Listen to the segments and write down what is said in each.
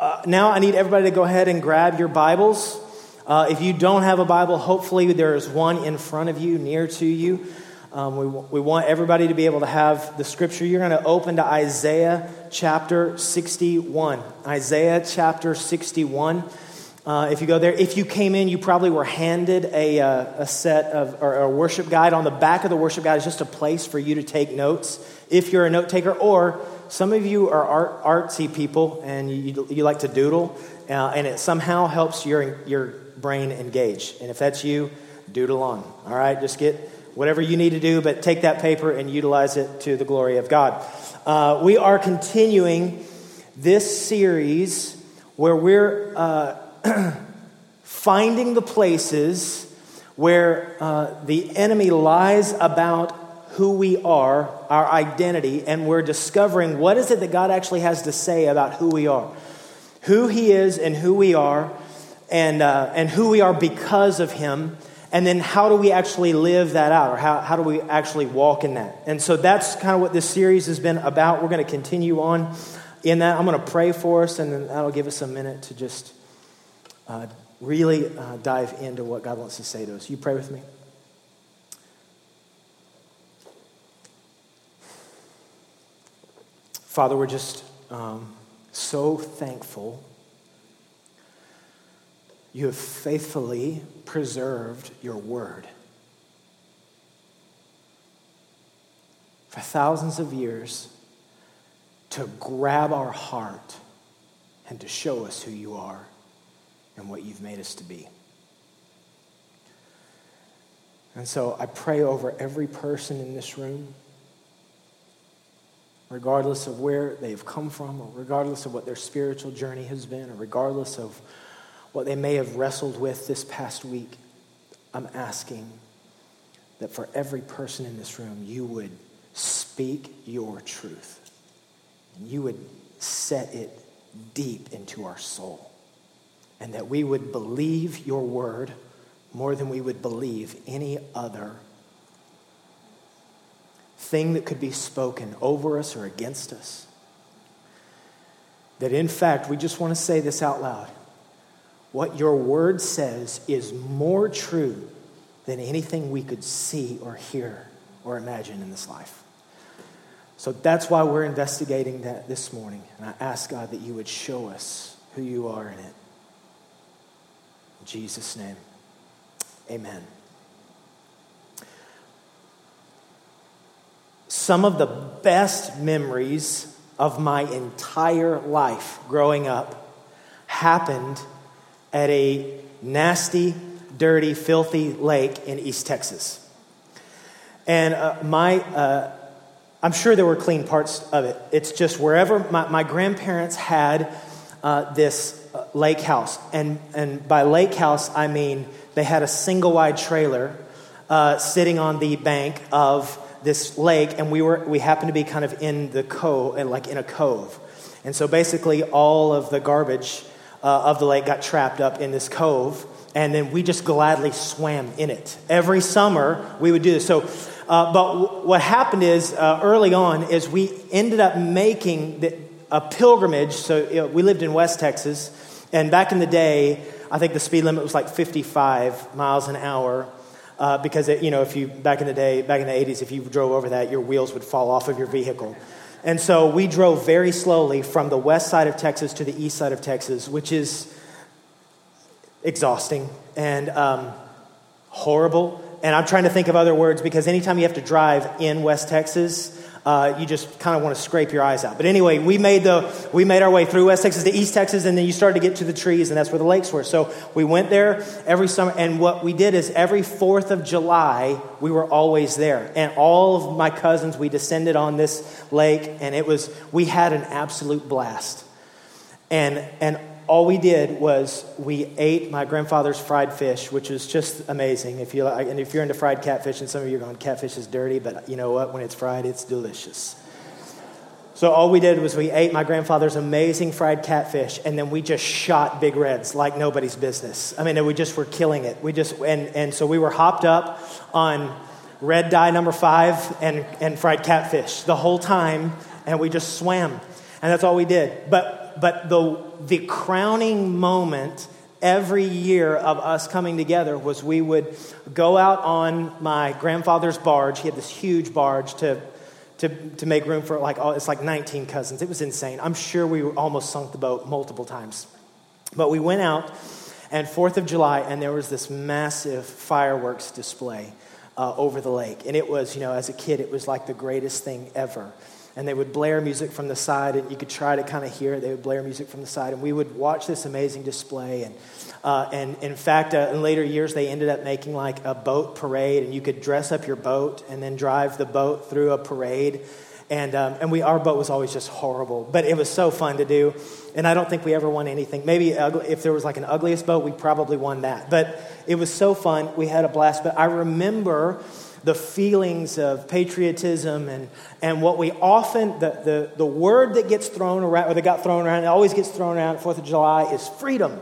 Uh, now I need everybody to go ahead and grab your Bibles. Uh, if you don't have a Bible, hopefully there is one in front of you, near to you. Um, we, we want everybody to be able to have the scripture. You're going to open to Isaiah chapter 61. Isaiah chapter 61. Uh, if you go there, if you came in, you probably were handed a, uh, a set of, or a worship guide. On the back of the worship guide is just a place for you to take notes if you're a note taker, or some of you are art, artsy people and you, you like to doodle, uh, and it somehow helps your, your brain engage. And if that's you, doodle on. All right, just get whatever you need to do, but take that paper and utilize it to the glory of God. Uh, we are continuing this series where we're uh, finding the places where uh, the enemy lies about who we are, our identity, and we're discovering what is it that God actually has to say about who we are, who He is, and who we are, and, uh, and who we are because of Him. And then how do we actually live that out, or how, how do we actually walk in that? And so that's kind of what this series has been about. We're going to continue on in that. I'm going to pray for us, and then that'll give us a minute to just uh, really uh, dive into what God wants to say to us. You pray with me? Father, we're just um, so thankful you have faithfully preserved your word. For thousands of years, to grab our heart and to show us who you are and what you've made us to be. And so I pray over every person in this room regardless of where they've come from, or regardless of what their spiritual journey has been, or regardless of what they may have wrestled with this past week, I'm asking that for every person in this room, you would speak your truth. And you would set it deep into our soul. And that we would believe your word more than we would believe any other thing that could be spoken over us or against us. That in fact, we just want to say this out loud. What your word says is more true than anything we could see or hear or imagine in this life. So that's why we're investigating that this morning. And I ask God that you would show us who you are in it. In Jesus' name, amen. Some of the best memories of my entire life growing up happened at a nasty, dirty, filthy lake in East Texas. And uh, my, uh, I'm sure there were clean parts of it. It's just wherever my, my grandparents had uh, this uh, lake house. And, and by lake house, I mean they had a single wide trailer uh, sitting on the bank of this lake, and we were we happened to be kind of in the cove, and like in a cove, and so basically all of the garbage uh, of the lake got trapped up in this cove, and then we just gladly swam in it. Every summer we would do this. So, uh, but w- what happened is uh, early on is we ended up making the, a pilgrimage. So you know, we lived in West Texas, and back in the day, I think the speed limit was like 55 miles an hour uh, because it, you know if you back in the day back in the 80s if you drove over that your wheels would fall off of your vehicle. And so we drove very slowly from the west side of texas to the east side of texas which is exhausting and um, horrible. And i'm trying to think of other words because anytime you have to drive in west texas uh, you just kind of want to scrape your eyes out. But anyway, we made, the, we made our way through West Texas to East Texas, and then you started to get to the trees, and that's where the lakes were. So we went there every summer, and what we did is every 4th of July, we were always there. And all of my cousins, we descended on this lake, and it was, we had an absolute blast. And, and all we did was we ate my grandfather's fried fish, which was just amazing. If you like, and if you're into fried catfish, and some of you are going, catfish is dirty, but you know what? When it's fried, it's delicious. So all we did was we ate my grandfather's amazing fried catfish, and then we just shot big reds like nobody's business. I mean, we just were killing it. We just and and so we were hopped up on red dye number five and and fried catfish the whole time, and we just swam, and that's all we did. But but, the, the crowning moment every year of us coming together was we would go out on my grandfather's barge. He had this huge barge to, to, to make room for like, oh, it's like 19 cousins. It was insane. I'm sure we almost sunk the boat multiple times. But we went out, and 4th of July, and there was this massive fireworks display uh, over the lake. And it was, you know, as a kid, it was like the greatest thing ever and they would blare music from the side, and you could try to kind of hear it. They would blare music from the side, and we would watch this amazing display. And, uh, and in fact, uh, in later years, they ended up making like a boat parade, and you could dress up your boat and then drive the boat through a parade. And, um, and we, our boat was always just horrible, but it was so fun to do. And I don't think we ever won anything. Maybe if there was like an ugliest boat, we probably won that. But it was so fun. We had a blast. But I remember the feelings of patriotism and, and what we often, the, the, the word that gets thrown around, or that got thrown around, it always gets thrown around at 4th of July is freedom.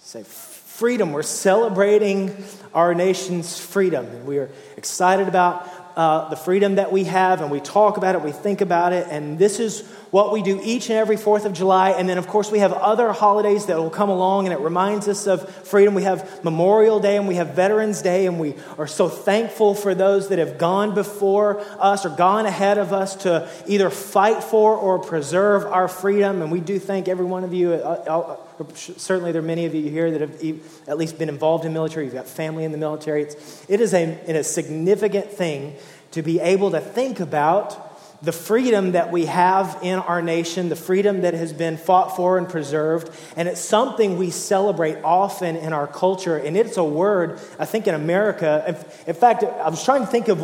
Say freedom. We're celebrating our nation's freedom. And we are excited about uh, the freedom that we have, and we talk about it, we think about it, and this is what we do each and every 4th of July. And then, of course, we have other holidays that will come along and it reminds us of freedom. We have Memorial Day and we have Veterans Day, and we are so thankful for those that have gone before us or gone ahead of us to either fight for or preserve our freedom. And we do thank every one of you. Uh, uh, certainly, there are many of you here that have at least been involved in military. You've got family in the military. It's, it is a, a significant thing to be able to think about the freedom that we have in our nation, the freedom that has been fought for and preserved. And it's something we celebrate often in our culture. And it's a word, I think, in America. In fact, I was trying to think of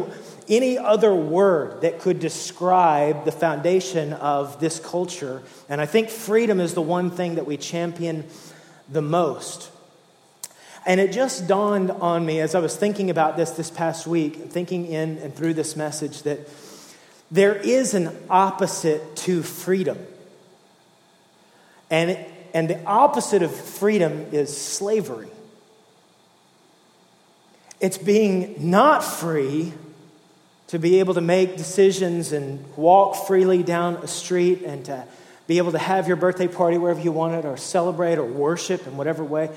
any other word that could describe the foundation of this culture. And I think freedom is the one thing that we champion the most. And it just dawned on me as I was thinking about this this past week, thinking in and through this message, that there is an opposite to freedom. And, and the opposite of freedom is slavery. It's being not free to be able to make decisions and walk freely down a street and to be able to have your birthday party wherever you want it or celebrate or worship in whatever way.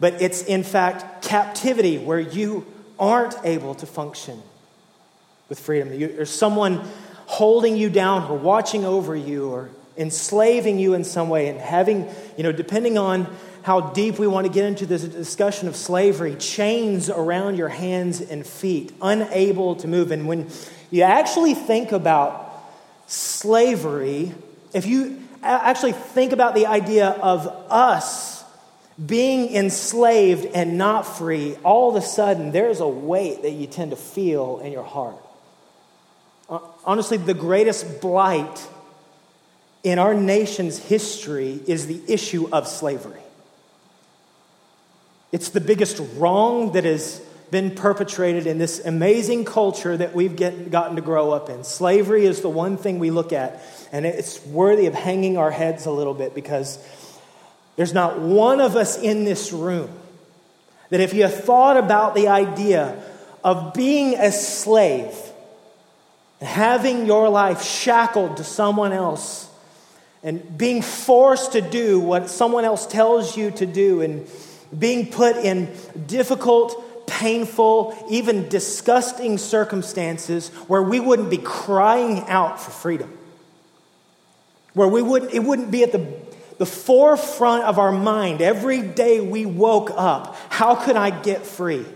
But it's in fact captivity where you aren't able to function with freedom. You, there's someone holding you down or watching over you or enslaving you in some way and having, you know, depending on how deep we want to get into this discussion of slavery, chains around your hands and feet, unable to move. And when you actually think about slavery, if you actually think about the idea of us being enslaved and not free, all of a sudden there's a weight that you tend to feel in your heart. Honestly, the greatest blight in our nation's history is the issue of slavery. It's the biggest wrong that has been perpetrated in this amazing culture that we've get, gotten to grow up in. Slavery is the one thing we look at, and it's worthy of hanging our heads a little bit because there's not one of us in this room that if you thought about the idea of being a slave, having your life shackled to someone else and being forced to do what someone else tells you to do and being put in difficult, painful, even disgusting circumstances where we wouldn't be crying out for freedom. Where we wouldn't, it wouldn't be at the, the forefront of our mind every day we woke up. How could I get free?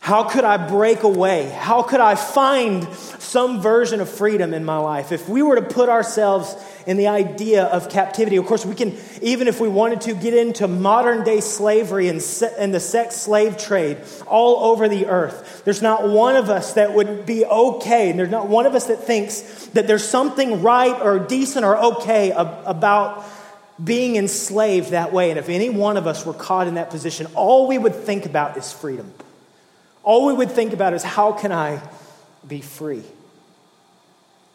How could I break away? How could I find some version of freedom in my life? If we were to put ourselves in the idea of captivity, of course, we can, even if we wanted to, get into modern day slavery and, se- and the sex slave trade all over the earth. There's not one of us that would be okay, and there's not one of us that thinks that there's something right or decent or okay ab- about being enslaved that way. And if any one of us were caught in that position, all we would think about is freedom. All we would think about is how can I be free?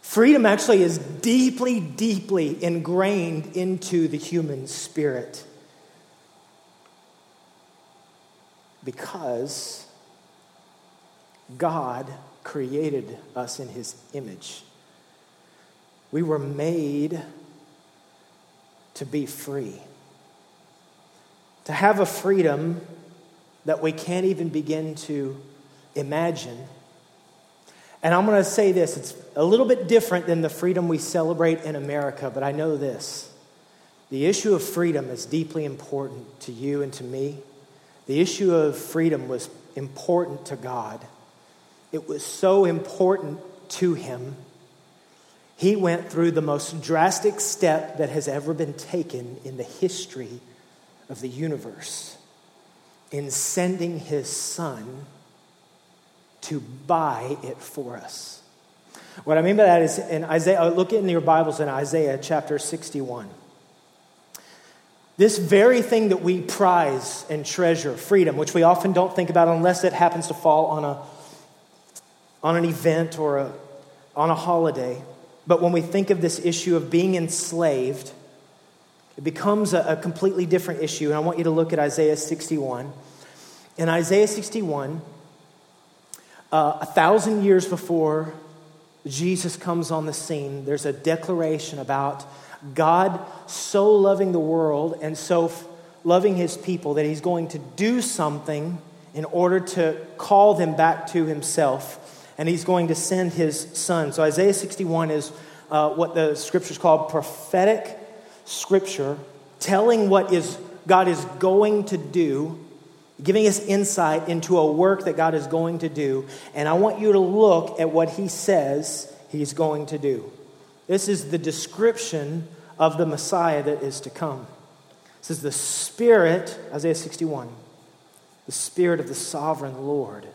Freedom actually is deeply, deeply ingrained into the human spirit because God created us in his image. We were made to be free. To have a freedom that we can't even begin to imagine. And I'm going to say this it's a little bit different than the freedom we celebrate in America, but I know this. The issue of freedom is deeply important to you and to me. The issue of freedom was important to God. It was so important to Him. He went through the most drastic step that has ever been taken in the history of the universe in sending His Son to buy it for us. What I mean by that is in Isaiah, oh, look in your Bibles in Isaiah chapter 61. This very thing that we prize and treasure, freedom, which we often don't think about unless it happens to fall on, a, on an event or a, on a holiday. But when we think of this issue of being enslaved, it becomes a, a completely different issue. And I want you to look at Isaiah 61. In Isaiah 61, uh, a thousand years before Jesus comes on the scene, there's a declaration about God so loving the world and so f- loving his people that he's going to do something in order to call them back to himself. And he's going to send his son. So Isaiah 61 is uh, what the scriptures call prophetic scripture, telling what is God is going to do, giving us insight into a work that God is going to do. And I want you to look at what he says he's going to do. This is the description of the Messiah that is to come. It says, The Spirit, Isaiah 61, the Spirit of the sovereign Lord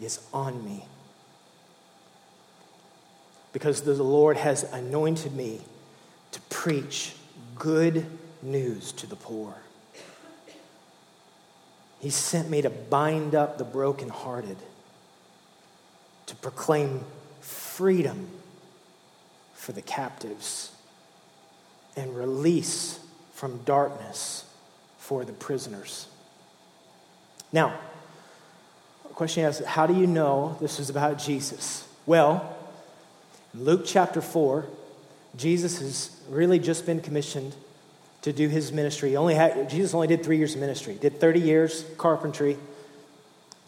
is on me. Because the Lord has anointed me to preach good news to the poor. He sent me to bind up the brokenhearted, to proclaim freedom for the captives and release from darkness for the prisoners. Now, the question is how do you know this is about Jesus? Well, Luke chapter 4, Jesus has really just been commissioned to do his ministry. He only had, Jesus only did three years of ministry. Did 30 years carpentry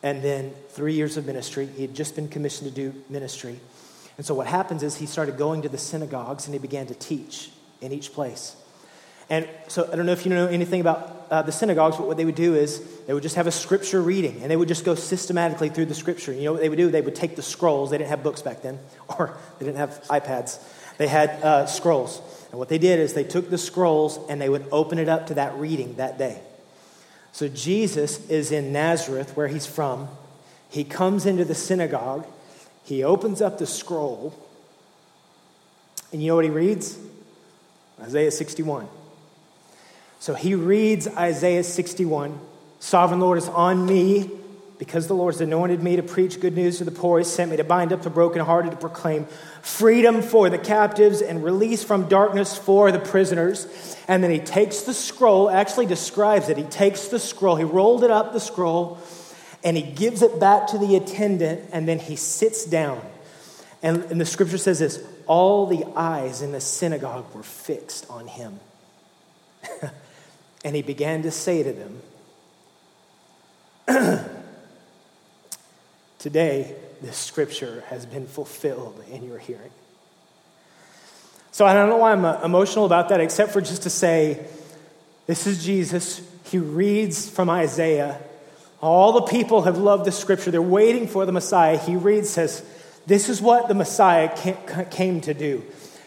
and then three years of ministry. He had just been commissioned to do ministry. And so what happens is he started going to the synagogues and he began to teach in each place. And so I don't know if you know anything about uh, the synagogues, but what they would do is they would just have a scripture reading and they would just go systematically through the scripture. You know what they would do? They would take the scrolls. They didn't have books back then, or they didn't have iPads. They had uh, scrolls. And what they did is they took the scrolls and they would open it up to that reading that day. So Jesus is in Nazareth, where he's from. He comes into the synagogue. He opens up the scroll. And you know what he reads? Isaiah 61. So he reads Isaiah 61 Sovereign Lord is on me because the Lord has anointed me to preach good news to the poor. He sent me to bind up the brokenhearted, to proclaim freedom for the captives and release from darkness for the prisoners. And then he takes the scroll, actually describes it. He takes the scroll, he rolled it up the scroll, and he gives it back to the attendant, and then he sits down. And, and the scripture says this all the eyes in the synagogue were fixed on him. and he began to say to them, Today, this scripture has been fulfilled in your hearing. So I don't know why I'm uh, emotional about that, except for just to say, this is Jesus. He reads from Isaiah. All the people have loved the scripture. They're waiting for the Messiah. He reads, says, This is what the Messiah came to do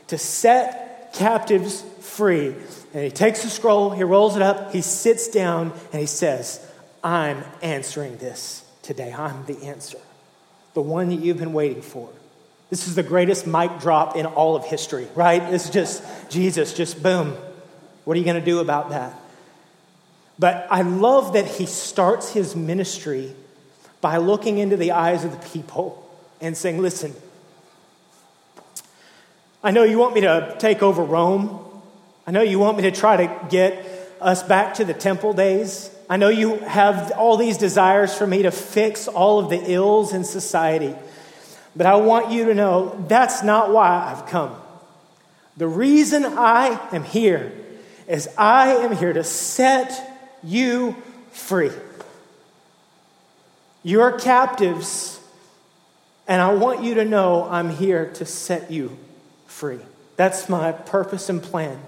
to set captives free. And he takes the scroll, he rolls it up, he sits down, and he says, I'm answering this today. I'm the answer, the one that you've been waiting for. This is the greatest mic drop in all of history, right? It's just Jesus, just boom. What are you going to do about that? But I love that he starts his ministry by looking into the eyes of the people and saying, Listen, I know you want me to take over Rome. I know you want me to try to get us back to the temple days. I know you have all these desires for me to fix all of the ills in society. But I want you to know that's not why I've come. The reason I am here is I am here to set you free. You're captives, and I want you to know I'm here to set you free. That's my purpose and plan.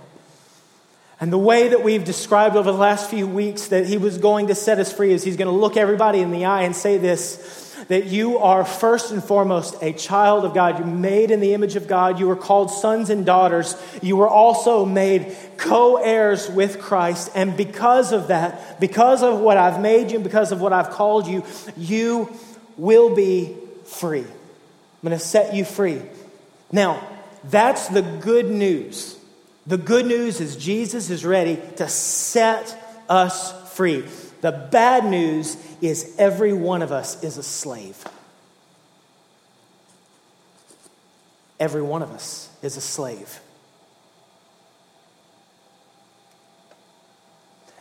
And the way that we've described over the last few weeks that he was going to set us free is he's going to look everybody in the eye and say this that you are first and foremost a child of God. You're made in the image of God. You were called sons and daughters. You were also made co heirs with Christ. And because of that, because of what I've made you, because of what I've called you, you will be free. I'm going to set you free. Now, that's the good news. The good news is Jesus is ready to set us free. The bad news is every one of us is a slave. Every one of us is a slave.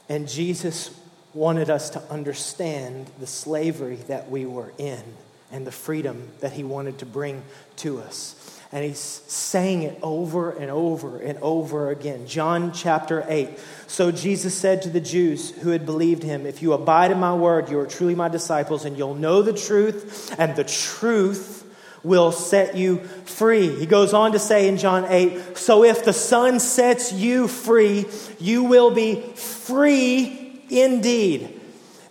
And Jesus wanted us to understand the slavery that we were in and the freedom that he wanted to bring to us. And he's saying it over and over and over again. John chapter 8. So Jesus said to the Jews who had believed him, If you abide in my word, you are truly my disciples, and you'll know the truth, and the truth will set you free. He goes on to say in John 8, So if the Son sets you free, you will be free indeed.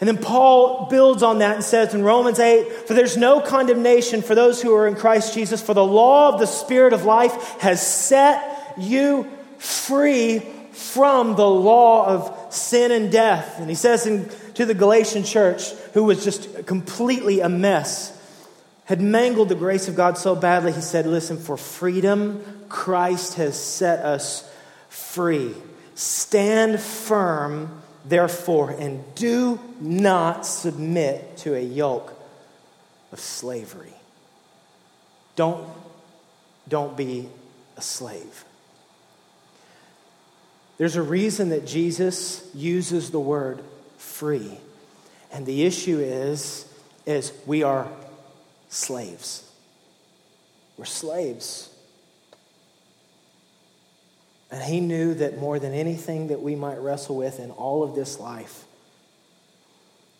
And then Paul builds on that and says in Romans 8, For there's no condemnation for those who are in Christ Jesus, for the law of the Spirit of life has set you free from the law of sin and death. And he says in, to the Galatian church, who was just completely a mess, had mangled the grace of God so badly, he said, Listen, for freedom, Christ has set us free. Stand firm Therefore, and do not submit to a yoke of slavery. Don't, don't be a slave. There's a reason that Jesus uses the word free. And the issue is, is we are slaves. We're slaves. And he knew that more than anything that we might wrestle with in all of this life,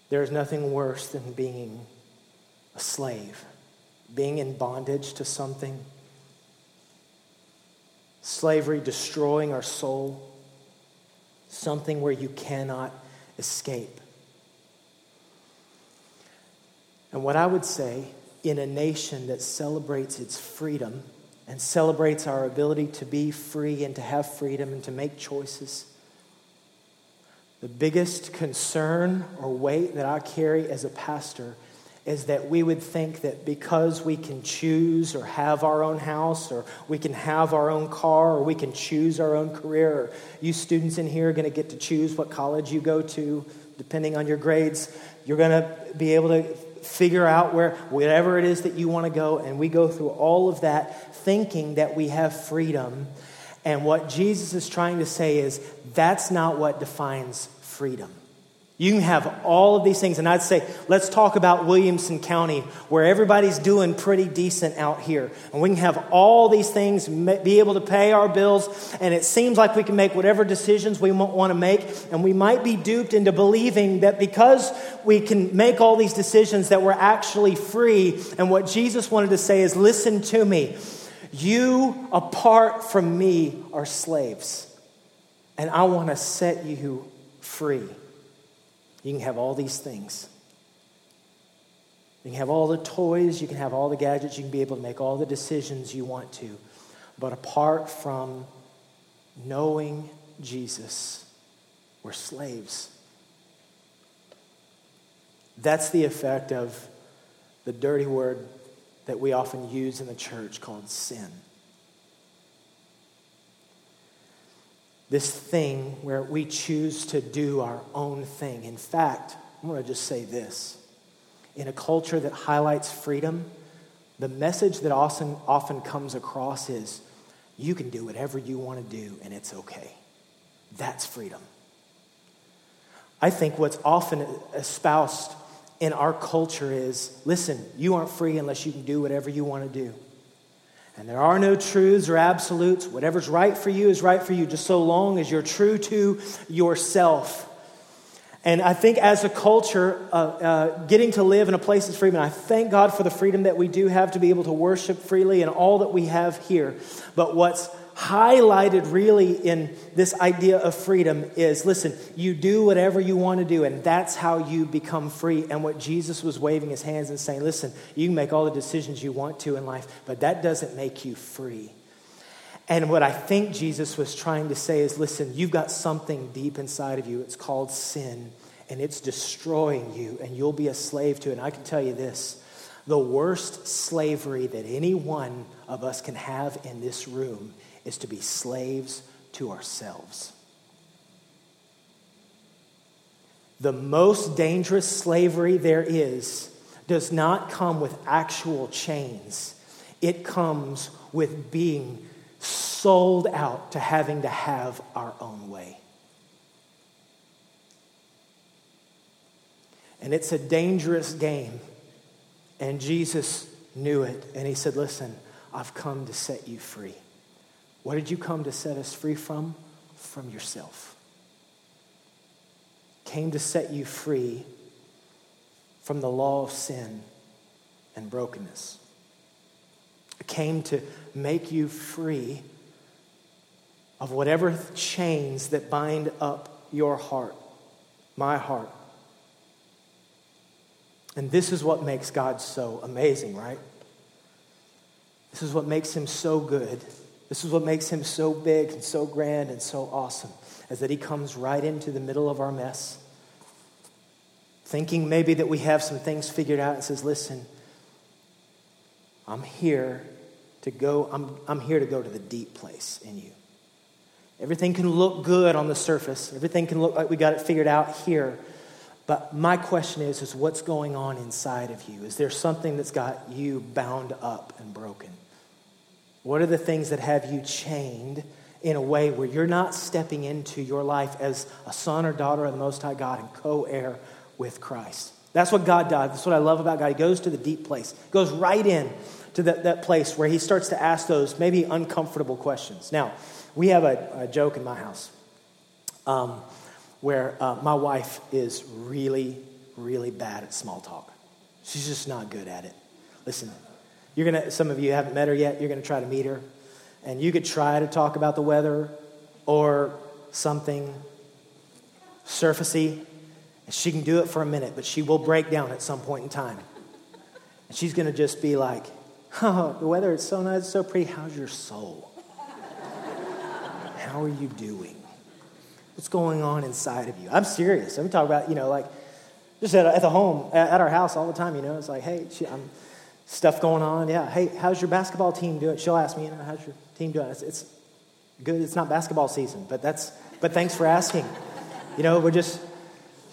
there is nothing worse than being a slave, being in bondage to something, slavery destroying our soul, something where you cannot escape. And what I would say in a nation that celebrates its freedom, and celebrates our ability to be free and to have freedom and to make choices. The biggest concern or weight that I carry as a pastor is that we would think that because we can choose or have our own house or we can have our own car or we can choose our own career, or you students in here are going to get to choose what college you go to depending on your grades. You're going to be able to figure out where whatever it is that you want to go and we go through all of that thinking that we have freedom. And what jesus is trying to say is that's not what defines freedom you can have all of these things. And I'd say, let's talk about Williamson County, where everybody's doing pretty decent out here. And we can have all these things, be able to pay our bills, and it seems like we can make whatever decisions we want to make. And we might be duped into believing that because we can make all these decisions, that we're actually free. And what Jesus wanted to say is, listen to me. You, apart from me, are slaves. And I want to set you free. You can have all these things. You can have all the toys, you can have all the gadgets, you can be able to make all the decisions you want to. But apart from knowing Jesus, we're slaves. That's the effect of the dirty word that we often use in the church called sin. This thing where we choose to do our own thing. In fact, I'm going to just say this. In a culture that highlights freedom, the message that often, often comes across is you can do whatever you want to do and it's okay. That's freedom. I think what's often espoused in our culture is listen, you aren't free unless you can do whatever you want to do. And there are no truths or absolutes. Whatever's right for you is right for you, just so long as you're true to yourself. And I think as a culture, uh, uh, getting to live in a place of freedom, I thank God for the freedom that we do have to be able to worship freely and all that we have here. But what's highlighted really in this idea of freedom is listen, you do whatever you want to do, and that's how you become free. And what Jesus was waving his hands and saying, listen, you can make all the decisions you want to in life, but that doesn't make you free. And what I think Jesus was trying to say is listen, you've got something deep inside of you. It's called sin, and it's destroying you, and you'll be a slave to it. And I can tell you this the worst slavery that any one of us can have in this room is to be slaves to ourselves. The most dangerous slavery there is does not come with actual chains, it comes with being sold out to having to have our own way. And it's a dangerous game. And Jesus knew it. And he said, Listen, I've come to set you free. What did you come to set us free from? From yourself. Came to set you free from the law of sin and brokenness. Came to make you free of whatever chains that bind up your heart, my heart. And this is what makes God so amazing, right? This is what makes him so good this is what makes him so big and so grand and so awesome, is that he comes right into the middle of our mess, thinking maybe that we have some things figured out, and says, Listen, I'm here to go, I'm, I'm here to go to the deep place in you. Everything can look good on the surface. Everything can look like we got it figured out here. But my question is, is what's going on inside of you? Is there something that's got you bound up and broken? What are the things that have you chained in a way where you're not stepping into your life as a son or daughter of the Most High God and co heir with Christ? That's what God does. That's what I love about God. He goes to the deep place, goes right in to that, that place where he starts to ask those maybe uncomfortable questions. Now, we have a, a joke in my house um, where uh, my wife is really, really bad at small talk. She's just not good at it. Listen, you're gonna, some of you haven't met her yet, you're gonna try to meet her. And you could try to talk about the weather or something surfacey. And she can do it for a minute, but she will break down at some point in time. And she's gonna just be like, Oh, the weather is so nice, so pretty. How's your soul? How are you doing? What's going on inside of you? I'm serious. I'm talking about, you know, like just at, at the home, at, at, our house all the time, you know. It's like, hey, she, I'm stuff going on. Yeah, hey, how's your basketball team doing? She'll ask me, you know, how's your team doing? It's, it's good. It's not basketball season, but that's. But thanks for asking. You know, we're just.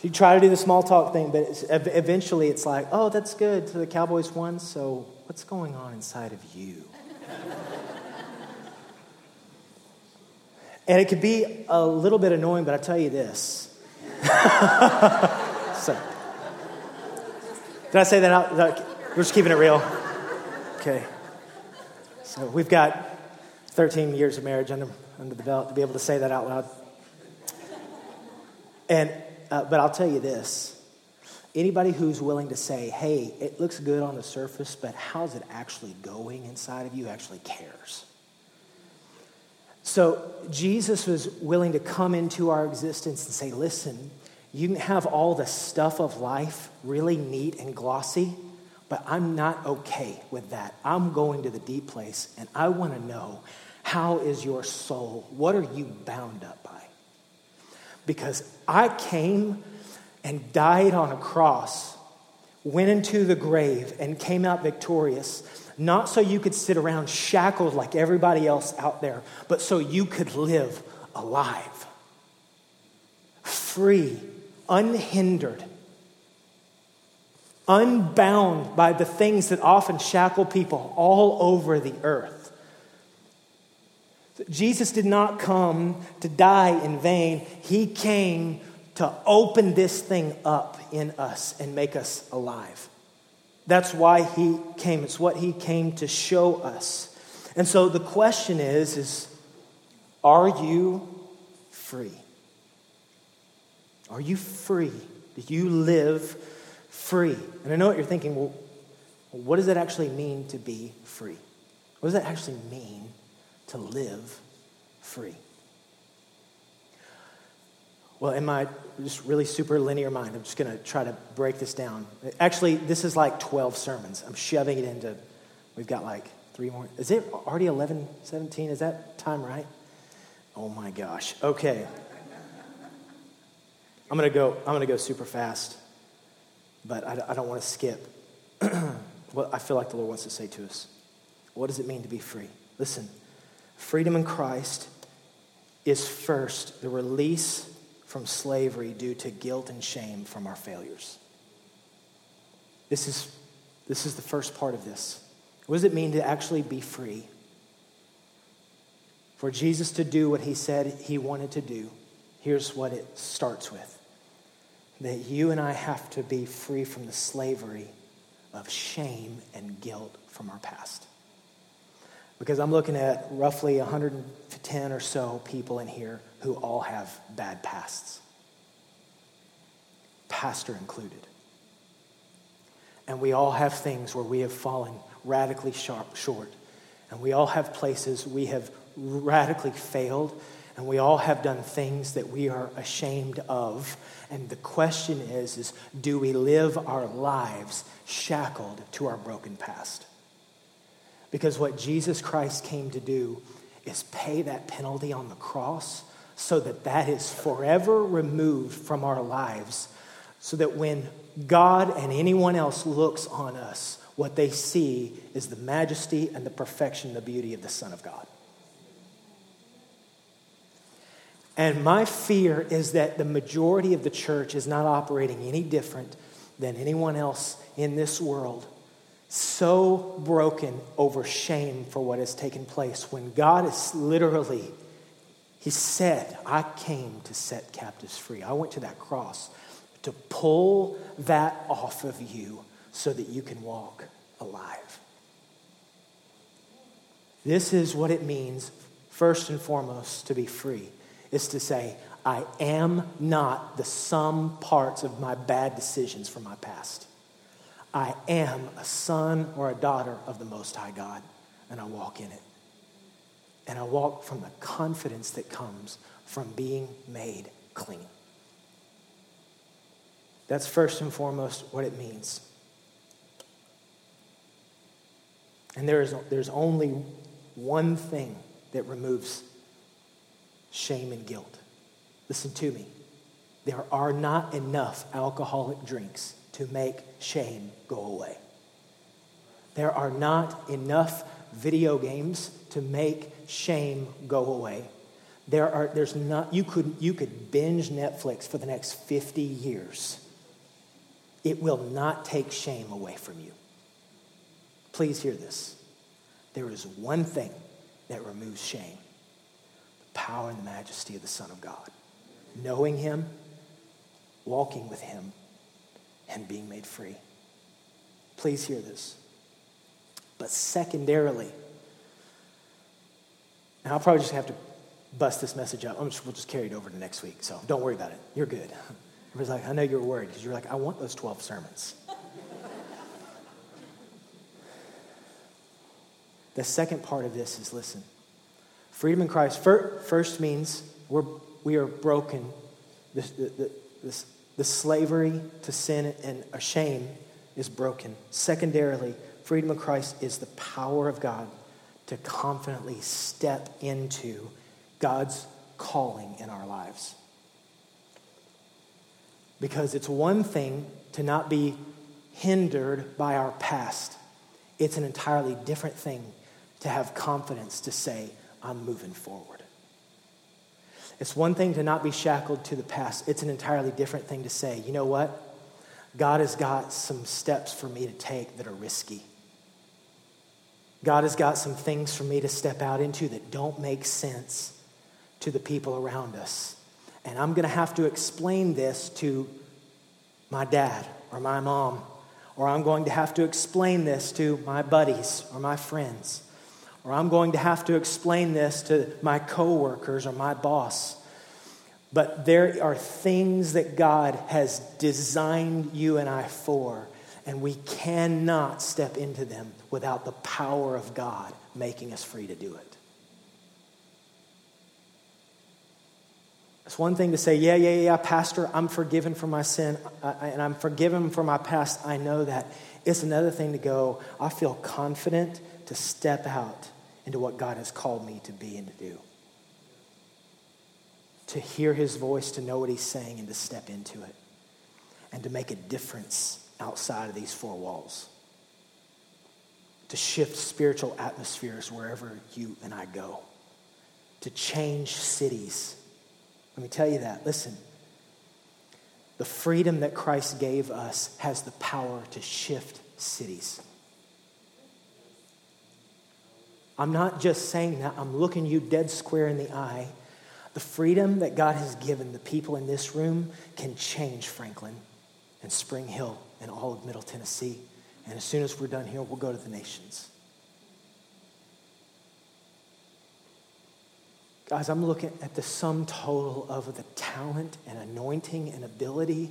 You try to do the small talk thing, but it's, eventually it's like, oh, that's good. So the Cowboys won. So what's going on inside of you? and it could be a little bit annoying, but I tell you this. so, did I say that out? We're just keeping it real. Okay. So we've got 13 years of marriage under, under the belt to be able to say that out loud. And, uh, but I'll tell you this anybody who's willing to say, hey, it looks good on the surface, but how's it actually going inside of you actually cares. So Jesus was willing to come into our existence and say, listen, you can have all the stuff of life really neat and glossy, but I'm not okay with that. I'm going to the deep place and I want to know how is your soul? What are you bound up by? Because I came and died on a cross, went into the grave, and came out victorious, not so you could sit around shackled like everybody else out there, but so you could live alive, free, unhindered unbound by the things that often shackle people all over the earth. Jesus did not come to die in vain. He came to open this thing up in us and make us alive. That's why he came. It's what he came to show us. And so the question is, is are you free? Are you free? Do you live free? And I know what you're thinking, well, what does it actually mean to be free? What does that actually mean to live free? Well, in my just really super linear mind, I'm just going to try to break this down. Actually, this is like 12 sermons. I'm shoving it into, we've got like three more. Is it already 11, 17? Is that time right? Oh my gosh. Okay. I'm going to go, I'm going to go super fast, but I, I don't want to skip what I feel like the Lord wants to say to us. What does it mean to be free? Listen, freedom in Christ is first the release from slavery due to guilt and shame from our failures. This is, this is the first part of this. What does it mean to actually be free? For Jesus to do what he said he wanted to do, here's what it starts with that you and I have to be free from the slavery of shame and guilt from our past. Because I'm looking at roughly 110 or so people in here who all have bad pasts, pastor included. And we all have things where we have fallen radically sharp, short. And we all have places we have radically failed. And we all have done things that we are ashamed of. And the question is, is do we live our lives shackled to our broken past? Because what Jesus Christ came to do is pay that penalty on the cross so that that is forever removed from our lives so that when God and anyone else looks on us, what they see is the majesty and the perfection, the beauty of the Son of God. And my fear is that the majority of the church is not operating any different than anyone else in this world so broken over shame for what has taken place when God is literally, He said, I came to set captives free. I went to that cross to pull that off of you so that you can walk alive. This is what it means, first and foremost, to be free, is to say, I am not the sum parts of my bad decisions from my past. I am a son or a daughter of the Most High God, and I walk in it. And I walk from the confidence that comes from being made clean. That's first and foremost what it means. And there is, there's only one thing that removes shame and guilt. Listen to me. There are not enough alcoholic drinks to make shame go away. There are not enough video games to make shame go away. There are, there's not, you could, you could binge Netflix for the next 50 years. It will not take shame away from you. Please hear this. There is one thing that removes shame power and the majesty of the Son of God. Knowing Him, walking with Him, and being made free. Please hear this. But secondarily, and I'll probably just have to bust this message up. Just, we'll just carry it over to next week, so don't worry about it. You're good. Everybody's like, I know you're worried because you're like, I want those 12 sermons. the second part of this is listen. Freedom in Christ first means we're, we are broken. This, this, the slavery to sin and shame is broken. Secondarily, freedom of Christ is the power of God to confidently step into God's calling in our lives. Because it's one thing to not be hindered by our past, it's an entirely different thing to have confidence to say, I'm moving forward. It's one thing to not be shackled to the past, it's an entirely different thing to say, you know what? God has got some steps for me to take that are risky. God has got some things for me to step out into that don't make sense to the people around us. And I'm going to have to explain this to my dad or my mom, or I'm going to have to explain this to my buddies or my friends, or I'm going to have to explain this to my coworkers or my boss. But there are things that God has designed you and I for, and we cannot step into them without the power of God making us free to do it. It's one thing to say, yeah, yeah, yeah, Pastor, I'm forgiven for my sin and I'm forgiven for my past. I know that. It's another thing to go, I feel confident to step out into what God has called me to be and to do. To hear his voice, to know what he's saying, and to step into it. And to make a difference outside of these four walls. To shift spiritual atmospheres wherever you and I go. To change cities. Let me tell you that. Listen, the freedom that Christ gave us has the power to shift cities. I'm not just saying that, I'm looking you dead square in the eye. The freedom that God has given the people in this room can change Franklin and Spring Hill and all of Middle Tennessee. And as soon as we're done here, we'll go to the nations. Guys, I'm looking at the sum total of the talent and anointing and ability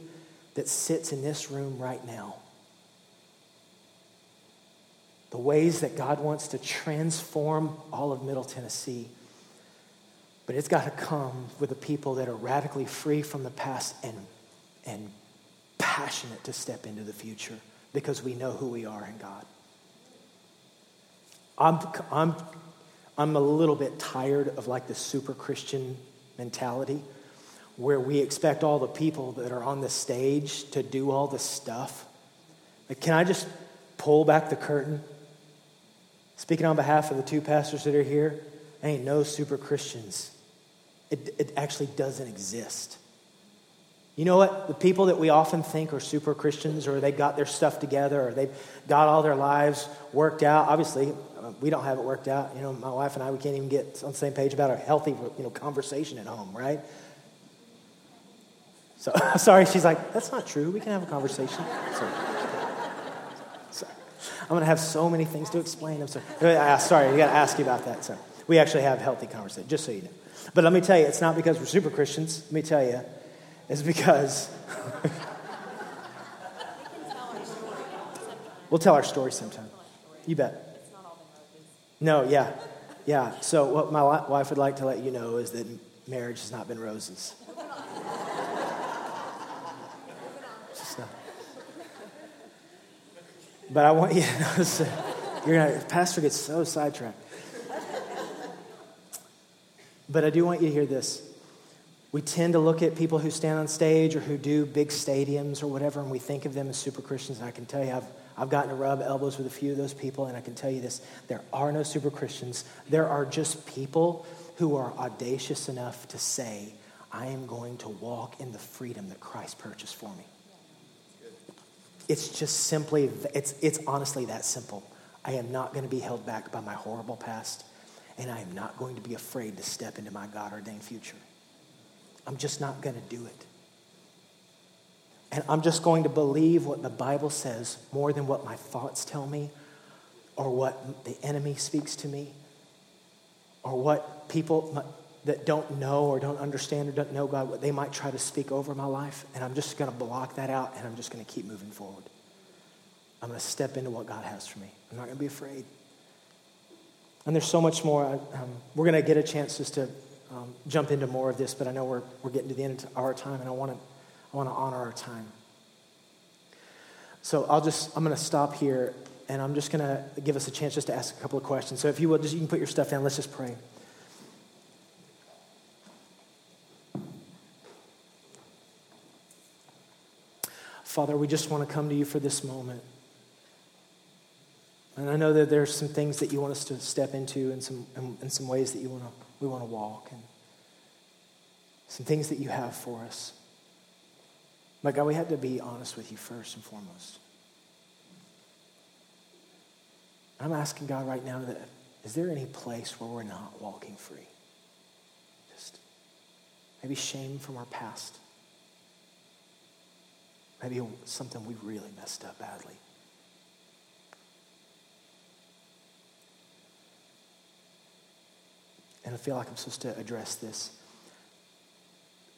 that sits in this room right now the ways that God wants to transform all of Middle Tennessee. But it's got to come with the people that are radically free from the past and, and passionate to step into the future because we know who we are in God. I'm, I'm, I'm a little bit tired of like the super Christian mentality where we expect all the people that are on the stage to do all the stuff. Can I just pull back the curtain Speaking on behalf of the two pastors that are here, ain't no super Christians. It, it actually doesn't exist. You know what? The people that we often think are super Christians or they got their stuff together or they've got all their lives worked out. Obviously, uh, we don't have it worked out. You know, my wife and I, we can't even get on the same page about a healthy, you know, conversation at home, right? So, sorry, she's like, that's not true. We can have a conversation. I'm going to have so many things to explain. I'm sorry. Uh, sorry, I got to ask you about that. So we actually have healthy conversation, just so you know. But let me tell you, it's not because we're super Christians. Let me tell you, it's because we'll tell our story sometime. You bet. It's not all the roses. No, yeah, yeah. So what my wife would like to let you know is that marriage has not been roses. But I want you to notice you're gonna, pastor gets so sidetracked. But I do want you to hear this. We tend to look at people who stand on stage or who do big stadiums or whatever, and we think of them as super Christians. And I can tell you, I've, I've gotten to rub elbows with a few of those people, and I can tell you this there are no super Christians. There are just people who are audacious enough to say, I am going to walk in the freedom that Christ purchased for me. It's just simply, it's, it's honestly that simple. I am not going to be held back by my horrible past, and I am not going to be afraid to step into my God ordained future. I'm just not going to do it. And I'm just going to believe what the Bible says more than what my thoughts tell me or what the enemy speaks to me or what people, that don't know or don't understand or don't know God, what they might try to speak over my life. And I'm just going to block that out and I'm just going to keep moving forward. I'm going to step into what God has for me. I'm not going to be afraid. And there's so much more. Um, we're going to get a chance just to um, jump into more of this, but I know we're, we're getting to the end of our time and I want to I want to honor our time. So I'll just, I'm going to stop here and I'm just going to give us a chance just to ask a couple of questions. So if you will, just you can put your stuff down. Let's just pray. Father, we just want to come to you for this moment. And I know that there's some things that you want us to step into and some, and, some ways that you want to, we want to walk and some things that you have for us. But God, we have to be honest with you first and foremost. I'm asking God right now that is there any place where we're not walking free? Just maybe shame from our past. Maybe something we really messed up badly. and I feel like I'm supposed to address this.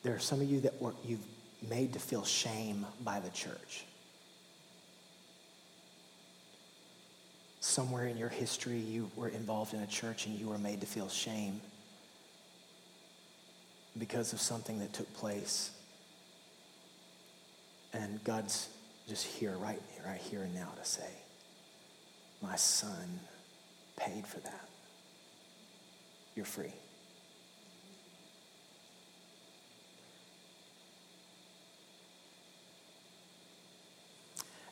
There are some of you that were, you've made to feel shame by the church. Somewhere in your history, you were involved in a church and you were made to feel shame because of something that took place. And God's just here, right, right here and now to say, My son paid for that. You're free.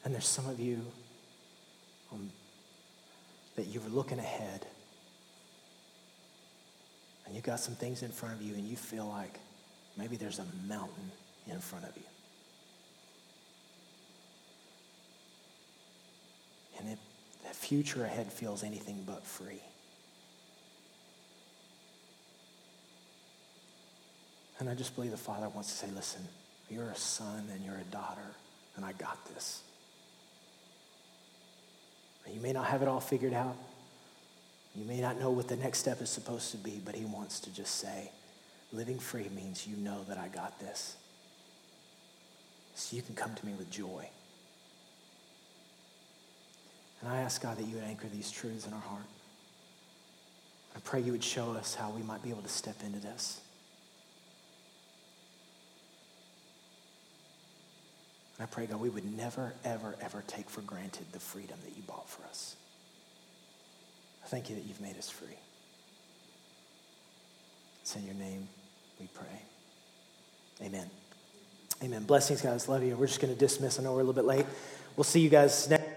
And there's some of you um, that you were looking ahead and you got some things in front of you and you feel like maybe there's a mountain in front of you. And it, the future ahead feels anything but free. And I just believe the Father wants to say, listen, you're a son and you're a daughter, and I got this. You may not have it all figured out. You may not know what the next step is supposed to be, but he wants to just say, living free means you know that I got this. So you can come to me with joy. And I ask God that you would anchor these truths in our heart. I pray you would show us how we might be able to step into this. And I pray, God, we would never, ever, ever take for granted the freedom that you bought for us. I thank you that you've made us free. It's in your name we pray. Amen. Amen. Blessings, guys. Love you. We're just going to dismiss. I know we're a little bit late. We'll see you guys next.